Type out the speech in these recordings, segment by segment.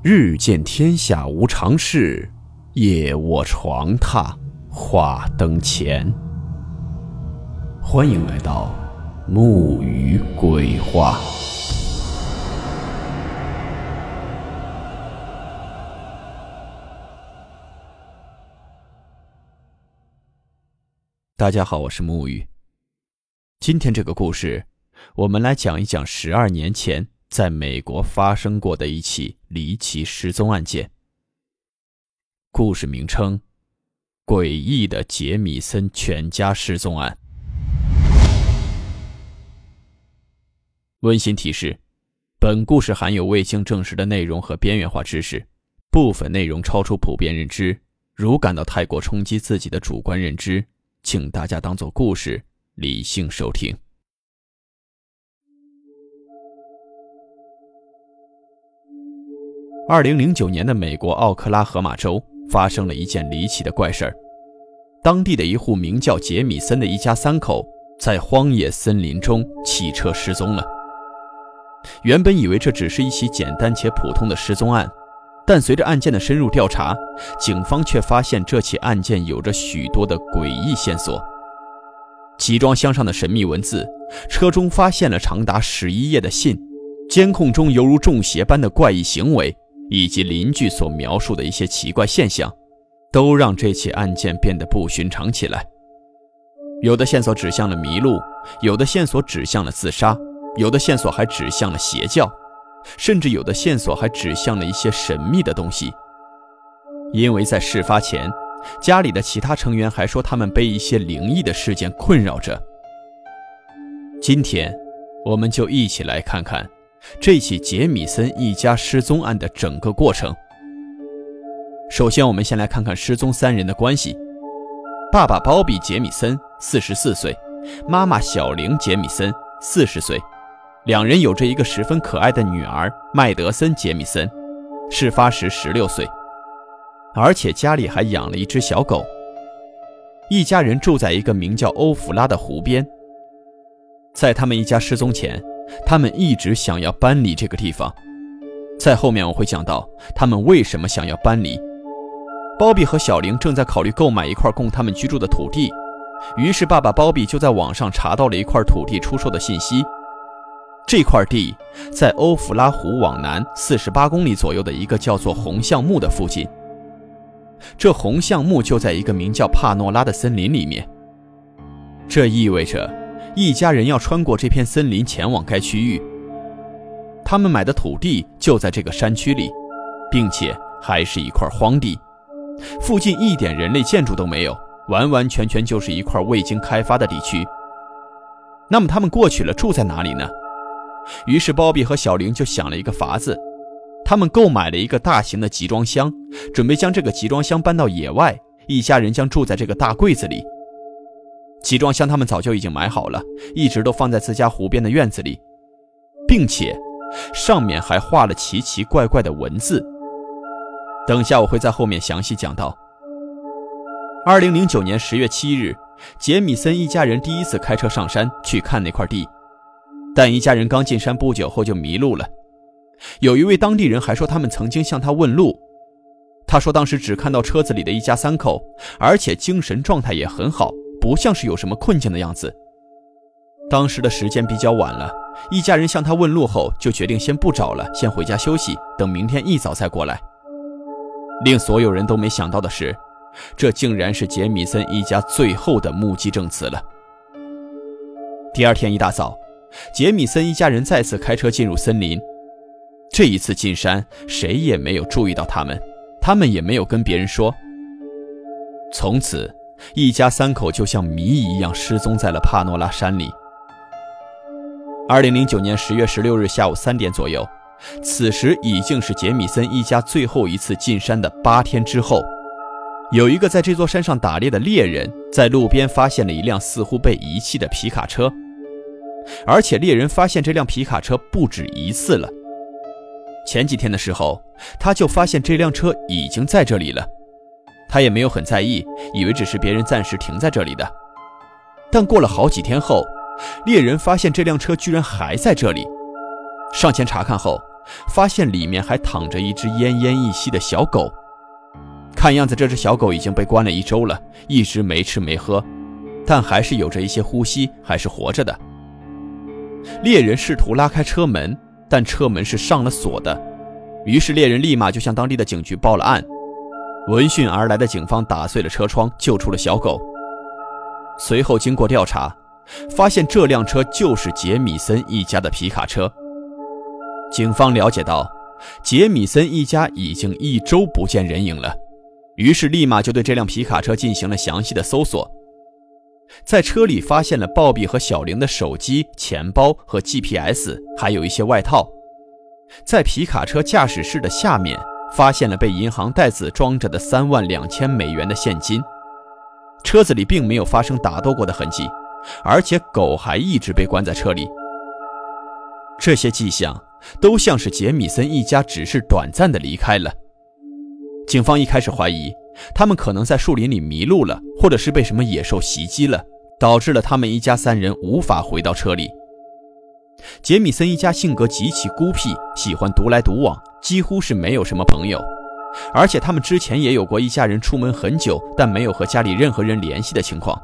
日见天下无常事，夜卧床榻话灯前。欢迎来到木鱼鬼话。大家好，我是木鱼。今天这个故事，我们来讲一讲十二年前。在美国发生过的一起离奇失踪案件。故事名称：诡异的杰米森全家失踪案。温馨提示：本故事含有未经证实的内容和边缘化知识，部分内容超出普遍认知。如感到太过冲击自己的主观认知，请大家当做故事，理性收听。二零零九年的美国奥克拉荷马州发生了一件离奇的怪事儿。当地的一户名叫杰米森的一家三口在荒野森林中弃车失踪了。原本以为这只是一起简单且普通的失踪案，但随着案件的深入调查，警方却发现这起案件有着许多的诡异线索。集装箱上的神秘文字，车中发现了长达十一页的信，监控中犹如中邪般的怪异行为。以及邻居所描述的一些奇怪现象，都让这起案件变得不寻常起来。有的线索指向了迷路，有的线索指向了自杀，有的线索还指向了邪教，甚至有的线索还指向了一些神秘的东西。因为在事发前，家里的其他成员还说他们被一些灵异的事件困扰着。今天，我们就一起来看看。这起杰米森一家失踪案的整个过程。首先，我们先来看看失踪三人的关系。爸爸鲍比·杰米森，四十四岁；妈妈小玲·杰米森，四十岁。两人有着一个十分可爱的女儿麦德森·杰米森，事发时十六岁，而且家里还养了一只小狗。一家人住在一个名叫欧弗拉的湖边。在他们一家失踪前。他们一直想要搬离这个地方，在后面我会讲到他们为什么想要搬离。鲍比和小玲正在考虑购买一块供他们居住的土地，于是爸爸鲍比就在网上查到了一块土地出售的信息。这块地在欧弗拉湖往南四十八公里左右的一个叫做红橡木的附近。这红橡木就在一个名叫帕诺拉的森林里面，这意味着。一家人要穿过这片森林前往该区域。他们买的土地就在这个山区里，并且还是一块荒地，附近一点人类建筑都没有，完完全全就是一块未经开发的地区。那么他们过去了，住在哪里呢？于是鲍比和小玲就想了一个法子，他们购买了一个大型的集装箱，准备将这个集装箱搬到野外，一家人将住在这个大柜子里。集装箱他们早就已经买好了，一直都放在自家湖边的院子里，并且上面还画了奇奇怪怪的文字。等下我会在后面详细讲到。二零零九年十月七日，杰米森一家人第一次开车上山去看那块地，但一家人刚进山不久后就迷路了。有一位当地人还说，他们曾经向他问路，他说当时只看到车子里的一家三口，而且精神状态也很好。不像是有什么困境的样子。当时的时间比较晚了，一家人向他问路后，就决定先不找了，先回家休息，等明天一早再过来。令所有人都没想到的是，这竟然是杰米森一家最后的目击证词了。第二天一大早，杰米森一家人再次开车进入森林，这一次进山，谁也没有注意到他们，他们也没有跟别人说。从此。一家三口就像谜一样失踪在了帕诺拉山里。二零零九年十月十六日下午三点左右，此时已经是杰米森一家最后一次进山的八天之后。有一个在这座山上打猎的猎人，在路边发现了一辆似乎被遗弃的皮卡车，而且猎人发现这辆皮卡车不止一次了。前几天的时候，他就发现这辆车已经在这里了。他也没有很在意，以为只是别人暂时停在这里的。但过了好几天后，猎人发现这辆车居然还在这里。上前查看后，发现里面还躺着一只奄奄一息的小狗。看样子这只小狗已经被关了一周了，一直没吃没喝，但还是有着一些呼吸，还是活着的。猎人试图拉开车门，但车门是上了锁的。于是猎人立马就向当地的警局报了案。闻讯而来的警方打碎了车窗，救出了小狗。随后经过调查，发现这辆车就是杰米森一家的皮卡车。警方了解到，杰米森一家已经一周不见人影了，于是立马就对这辆皮卡车进行了详细的搜索。在车里发现了鲍比和小玲的手机、钱包和 GPS，还有一些外套。在皮卡车驾驶室的下面，发现了被银行袋子装着的三万两千美元的现金。车子里并没有发生打斗过的痕迹，而且狗还一直被关在车里。这些迹象都像是杰米森一家只是短暂的离开了。警方一开始怀疑。他们可能在树林里迷路了，或者是被什么野兽袭击了，导致了他们一家三人无法回到车里。杰米森一家性格极其孤僻，喜欢独来独往，几乎是没有什么朋友。而且他们之前也有过一家人出门很久，但没有和家里任何人联系的情况，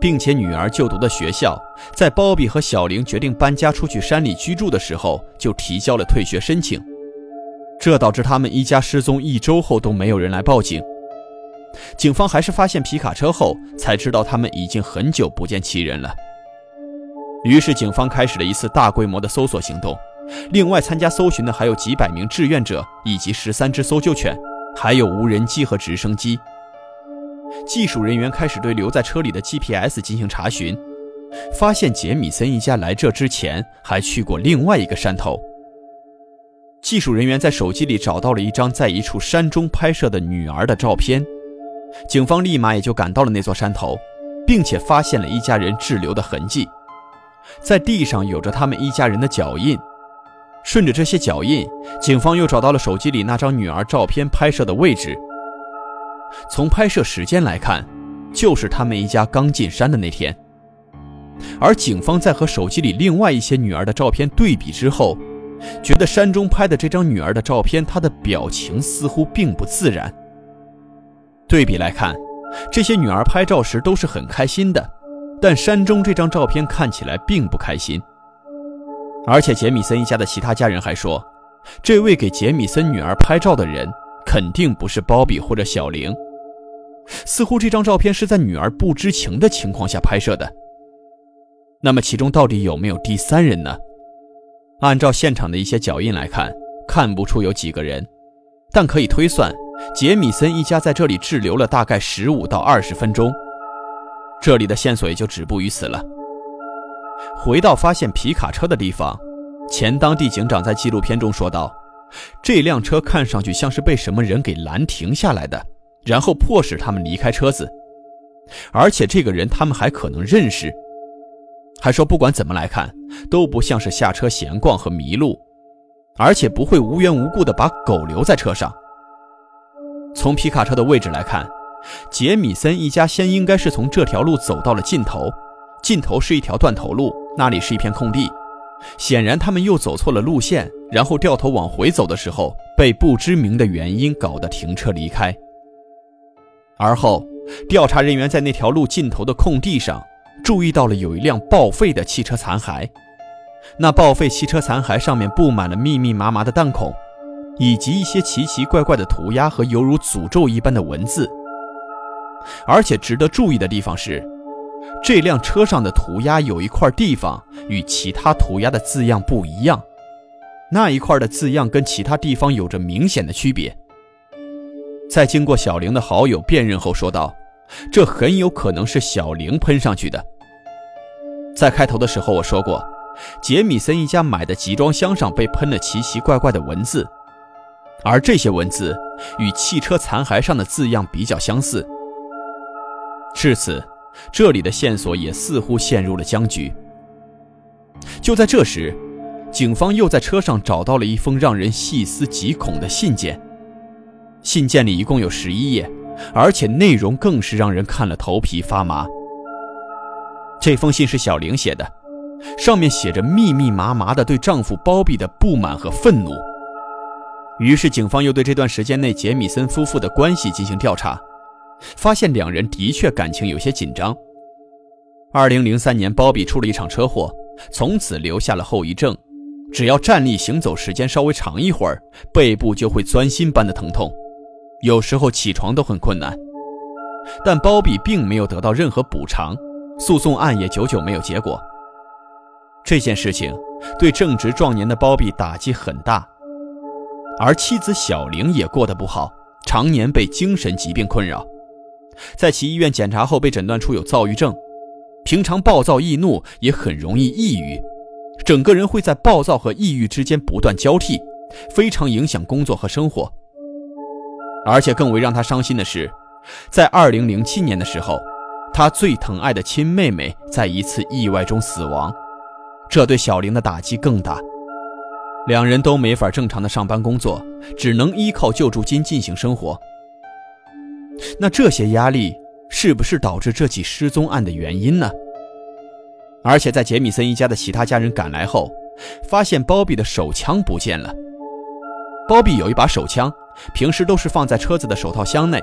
并且女儿就读的学校在鲍比和小玲决定搬家出去山里居住的时候就提交了退学申请，这导致他们一家失踪一周后都没有人来报警。警方还是发现皮卡车后，才知道他们已经很久不见其人了。于是，警方开始了一次大规模的搜索行动。另外，参加搜寻的还有几百名志愿者，以及十三只搜救犬，还有无人机和直升机。技术人员开始对留在车里的 GPS 进行查询，发现杰米森一家来这之前还去过另外一个山头。技术人员在手机里找到了一张在一处山中拍摄的女儿的照片。警方立马也就赶到了那座山头，并且发现了一家人滞留的痕迹，在地上有着他们一家人的脚印。顺着这些脚印，警方又找到了手机里那张女儿照片拍摄的位置。从拍摄时间来看，就是他们一家刚进山的那天。而警方在和手机里另外一些女儿的照片对比之后，觉得山中拍的这张女儿的照片，她的表情似乎并不自然。对比来看，这些女儿拍照时都是很开心的，但山中这张照片看起来并不开心。而且杰米森一家的其他家人还说，这位给杰米森女儿拍照的人肯定不是鲍比或者小玲，似乎这张照片是在女儿不知情的情况下拍摄的。那么其中到底有没有第三人呢？按照现场的一些脚印来看，看不出有几个人，但可以推算。杰米森一家在这里滞留了大概十五到二十分钟，这里的线索也就止步于此了。回到发现皮卡车的地方，前当地警长在纪录片中说道：“这辆车看上去像是被什么人给拦停下来的，然后迫使他们离开车子，而且这个人他们还可能认识。还说不管怎么来看，都不像是下车闲逛和迷路，而且不会无缘无故的把狗留在车上。”从皮卡车的位置来看，杰米森一家先应该是从这条路走到了尽头，尽头是一条断头路，那里是一片空地。显然他们又走错了路线，然后掉头往回走的时候，被不知名的原因搞得停车离开。而后，调查人员在那条路尽头的空地上注意到了有一辆报废的汽车残骸，那报废汽车残骸上面布满了密密麻麻的弹孔。以及一些奇奇怪怪的涂鸦和犹如诅咒一般的文字。而且值得注意的地方是，这辆车上的涂鸦有一块地方与其他涂鸦的字样不一样，那一块的字样跟其他地方有着明显的区别。在经过小玲的好友辨认后，说道：“这很有可能是小玲喷上去的。”在开头的时候我说过，杰米森一家买的集装箱上被喷了奇奇怪怪的文字。而这些文字与汽车残骸上的字样比较相似，至此，这里的线索也似乎陷入了僵局。就在这时，警方又在车上找到了一封让人细思极恐的信件。信件里一共有十一页，而且内容更是让人看了头皮发麻。这封信是小玲写的，上面写着密密麻麻的对丈夫包庇的不满和愤怒。于是，警方又对这段时间内杰米森夫妇的关系进行调查，发现两人的确感情有些紧张。二零零三年，包比出了一场车祸，从此留下了后遗症，只要站立行走时间稍微长一会儿，背部就会钻心般的疼痛，有时候起床都很困难。但包比并没有得到任何补偿，诉讼案也久久没有结果。这件事情对正值壮年的包比打击很大。而妻子小玲也过得不好，常年被精神疾病困扰，在其医院检查后被诊断出有躁郁症，平常暴躁易怒，也很容易抑郁，整个人会在暴躁和抑郁之间不断交替，非常影响工作和生活。而且更为让他伤心的是，在2007年的时候，他最疼爱的亲妹妹在一次意外中死亡，这对小玲的打击更大。两人都没法正常的上班工作，只能依靠救助金进行生活。那这些压力是不是导致这起失踪案的原因呢？而且在杰米森一家的其他家人赶来后，发现包比的手枪不见了。包比有一把手枪，平时都是放在车子的手套箱内，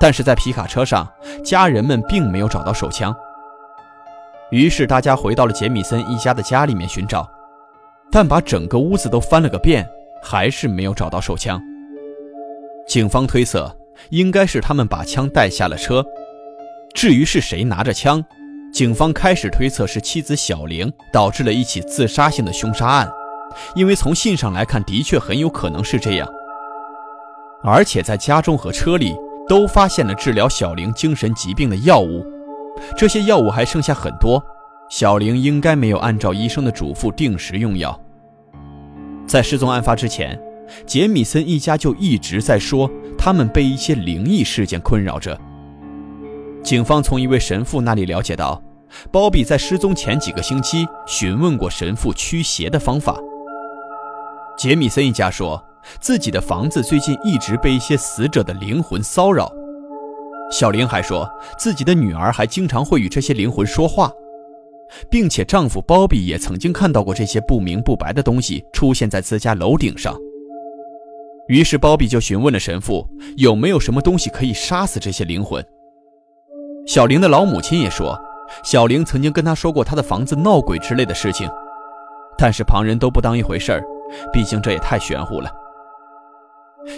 但是在皮卡车上，家人们并没有找到手枪。于是大家回到了杰米森一家的家里面寻找。但把整个屋子都翻了个遍，还是没有找到手枪。警方推测，应该是他们把枪带下了车。至于是谁拿着枪，警方开始推测是妻子小玲，导致了一起自杀性的凶杀案。因为从信上来看，的确很有可能是这样。而且在家中和车里都发现了治疗小玲精神疾病的药物，这些药物还剩下很多。小玲应该没有按照医生的嘱咐定时用药。在失踪案发之前，杰米森一家就一直在说他们被一些灵异事件困扰着。警方从一位神父那里了解到，包比在失踪前几个星期询问过神父驱邪的方法。杰米森一家说自己的房子最近一直被一些死者的灵魂骚扰。小玲还说自己的女儿还经常会与这些灵魂说话。并且丈夫包比也曾经看到过这些不明不白的东西出现在自家楼顶上。于是包比就询问了神父有没有什么东西可以杀死这些灵魂。小玲的老母亲也说，小玲曾经跟他说过他的房子闹鬼之类的事情，但是旁人都不当一回事儿，毕竟这也太玄乎了。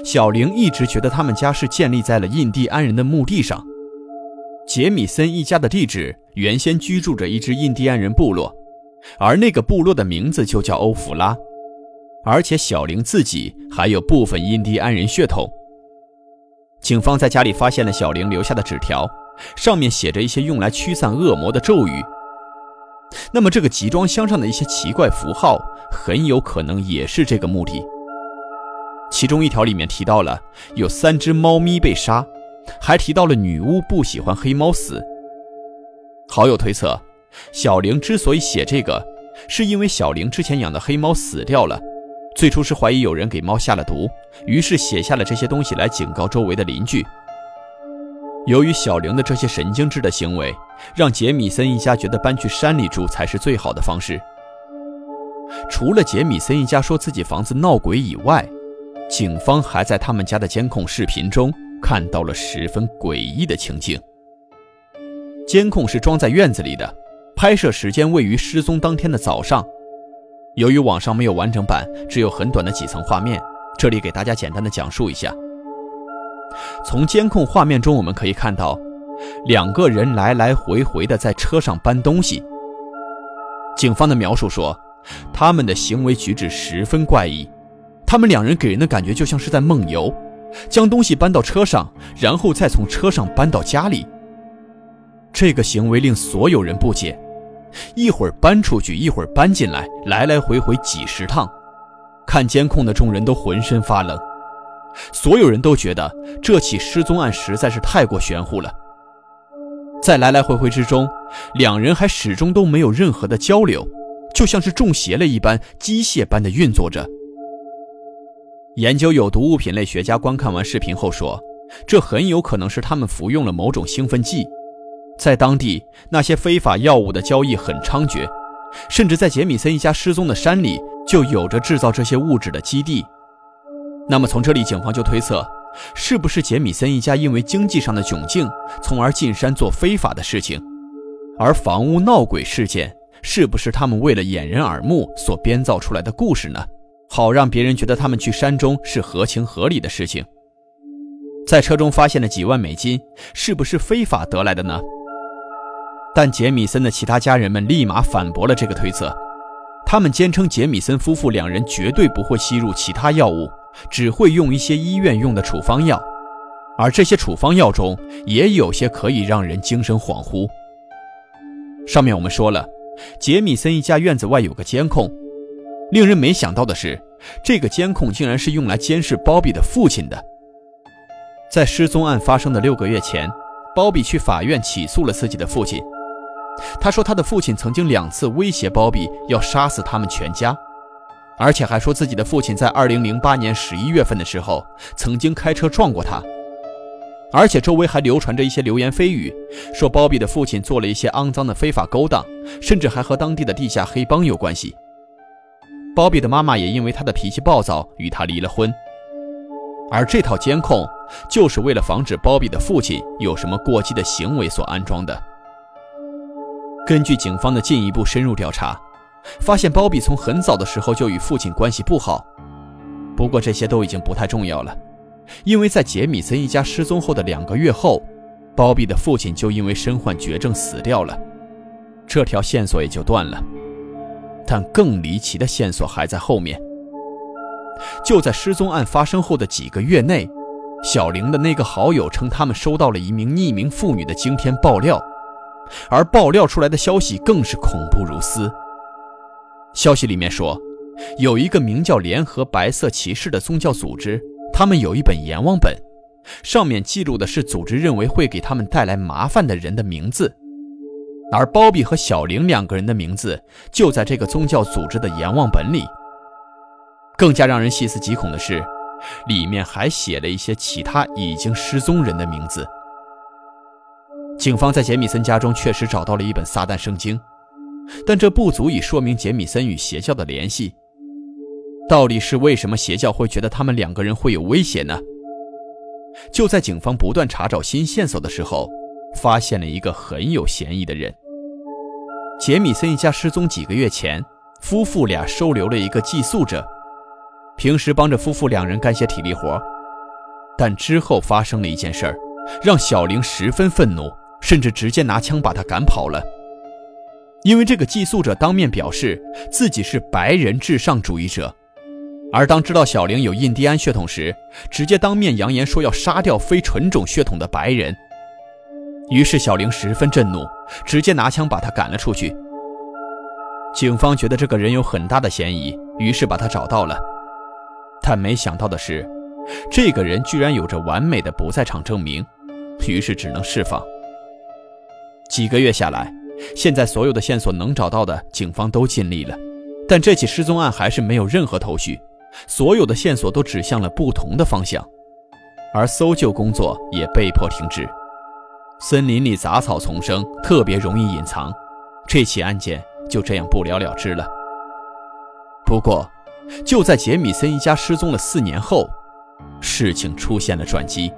小玲一直觉得他们家是建立在了印第安人的墓地上。杰米森一家的地址原先居住着一支印第安人部落，而那个部落的名字就叫欧弗拉，而且小玲自己还有部分印第安人血统。警方在家里发现了小玲留下的纸条，上面写着一些用来驱散恶魔的咒语。那么，这个集装箱上的一些奇怪符号，很有可能也是这个目的。其中一条里面提到了有三只猫咪被杀。还提到了女巫不喜欢黑猫死。好友推测，小玲之所以写这个，是因为小玲之前养的黑猫死掉了，最初是怀疑有人给猫下了毒，于是写下了这些东西来警告周围的邻居。由于小玲的这些神经质的行为，让杰米森一家觉得搬去山里住才是最好的方式。除了杰米森一家说自己房子闹鬼以外，警方还在他们家的监控视频中。看到了十分诡异的情景。监控是装在院子里的，拍摄时间位于失踪当天的早上。由于网上没有完整版，只有很短的几层画面，这里给大家简单的讲述一下。从监控画面中我们可以看到，两个人来来回回的在车上搬东西。警方的描述说，他们的行为举止十分怪异，他们两人给人的感觉就像是在梦游。将东西搬到车上，然后再从车上搬到家里。这个行为令所有人不解，一会儿搬出去，一会儿搬进来，来来回回几十趟。看监控的众人都浑身发冷，所有人都觉得这起失踪案实在是太过玄乎了。在来来回回之中，两人还始终都没有任何的交流，就像是中邪了一般，机械般的运作着。研究有毒物品类学家观看完视频后说：“这很有可能是他们服用了某种兴奋剂。在当地，那些非法药物的交易很猖獗，甚至在杰米森一家失踪的山里就有着制造这些物质的基地。那么从这里，警方就推测，是不是杰米森一家因为经济上的窘境，从而进山做非法的事情？而房屋闹鬼事件，是不是他们为了掩人耳目所编造出来的故事呢？好让别人觉得他们去山中是合情合理的事情。在车中发现的几万美金，是不是非法得来的呢？但杰米森的其他家人们立马反驳了这个推测，他们坚称杰米森夫妇两人绝对不会吸入其他药物，只会用一些医院用的处方药，而这些处方药中也有些可以让人精神恍惚。上面我们说了，杰米森一家院子外有个监控。令人没想到的是，这个监控竟然是用来监视鲍比的父亲的。在失踪案发生的六个月前，鲍比去法院起诉了自己的父亲。他说，他的父亲曾经两次威胁鲍比要杀死他们全家，而且还说自己的父亲在2008年11月份的时候曾经开车撞过他。而且周围还流传着一些流言蜚语，说鲍比的父亲做了一些肮脏的非法勾当，甚至还和当地的地下黑帮有关系。鲍比的妈妈也因为他的脾气暴躁与他离了婚，而这套监控就是为了防止鲍比的父亲有什么过激的行为所安装的。根据警方的进一步深入调查，发现鲍比从很早的时候就与父亲关系不好。不过这些都已经不太重要了，因为在杰米森一家失踪后的两个月后，鲍比的父亲就因为身患绝症死掉了，这条线索也就断了。但更离奇的线索还在后面。就在失踪案发生后的几个月内，小玲的那个好友称他们收到了一名匿名妇女的惊天爆料，而爆料出来的消息更是恐怖如斯。消息里面说，有一个名叫联合白色骑士的宗教组织，他们有一本阎王本，上面记录的是组织认为会给他们带来麻烦的人的名字。而包比和小玲两个人的名字就在这个宗教组织的阎王本里。更加让人细思极恐的是，里面还写了一些其他已经失踪人的名字。警方在杰米森家中确实找到了一本撒旦圣经，但这不足以说明杰米森与邪教的联系。到底是为什么邪教会觉得他们两个人会有威胁呢？就在警方不断查找新线索的时候。发现了一个很有嫌疑的人。杰米森一家失踪几个月前，夫妇俩收留了一个寄宿者，平时帮着夫妇两人干些体力活。但之后发生了一件事儿，让小玲十分愤怒，甚至直接拿枪把他赶跑了。因为这个寄宿者当面表示自己是白人至上主义者，而当知道小玲有印第安血统时，直接当面扬言说要杀掉非纯种血统的白人。于是小玲十分震怒，直接拿枪把他赶了出去。警方觉得这个人有很大的嫌疑，于是把他找到了。但没想到的是，这个人居然有着完美的不在场证明，于是只能释放。几个月下来，现在所有的线索能找到的，警方都尽力了，但这起失踪案还是没有任何头绪，所有的线索都指向了不同的方向，而搜救工作也被迫停止。森林里杂草丛生，特别容易隐藏，这起案件就这样不了了之了。不过，就在杰米森一家失踪了四年后，事情出现了转机。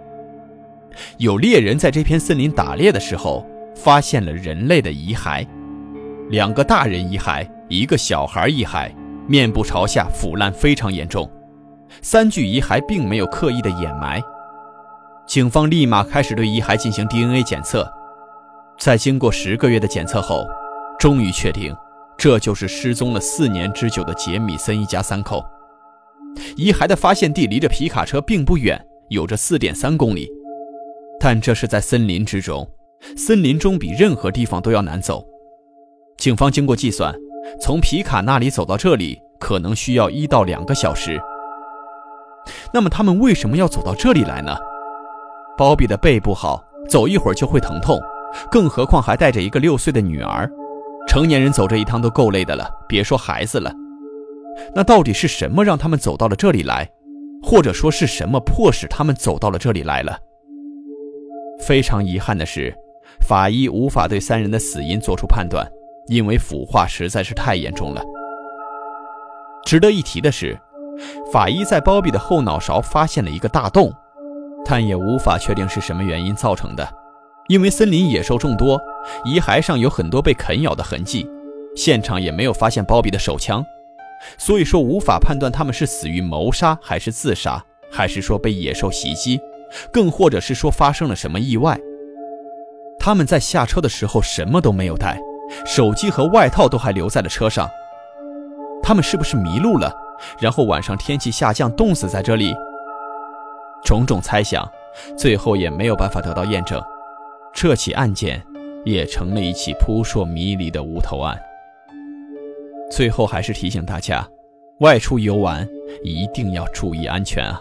有猎人在这片森林打猎的时候，发现了人类的遗骸，两个大人遗骸，一个小孩遗骸，面部朝下，腐烂非常严重。三具遗骸并没有刻意的掩埋。警方立马开始对遗骸进行 DNA 检测，在经过十个月的检测后，终于确定这就是失踪了四年之久的杰米森一家三口。遗骸的发现地离着皮卡车并不远，有着四点三公里，但这是在森林之中，森林中比任何地方都要难走。警方经过计算，从皮卡那里走到这里可能需要一到两个小时。那么他们为什么要走到这里来呢？鲍比的背不好，走一会儿就会疼痛，更何况还带着一个六岁的女儿。成年人走这一趟都够累的了，别说孩子了。那到底是什么让他们走到了这里来？或者说是什么迫使他们走到了这里来了？非常遗憾的是，法医无法对三人的死因做出判断，因为腐化实在是太严重了。值得一提的是，法医在包庇的后脑勺发现了一个大洞，但也无法确定是什么原因造成的，因为森林野兽众多，遗骸上有很多被啃咬的痕迹，现场也没有发现包庇的手枪，所以说无法判断他们是死于谋杀还是自杀，还是说被野兽袭击，更或者是说发生了什么意外。他们在下车的时候什么都没有带，手机和外套都还留在了车上。他们是不是迷路了？然后晚上天气下降，冻死在这里？种种猜想，最后也没有办法得到验证。这起案件也成了一起扑朔迷离的无头案。最后还是提醒大家，外出游玩一定要注意安全啊！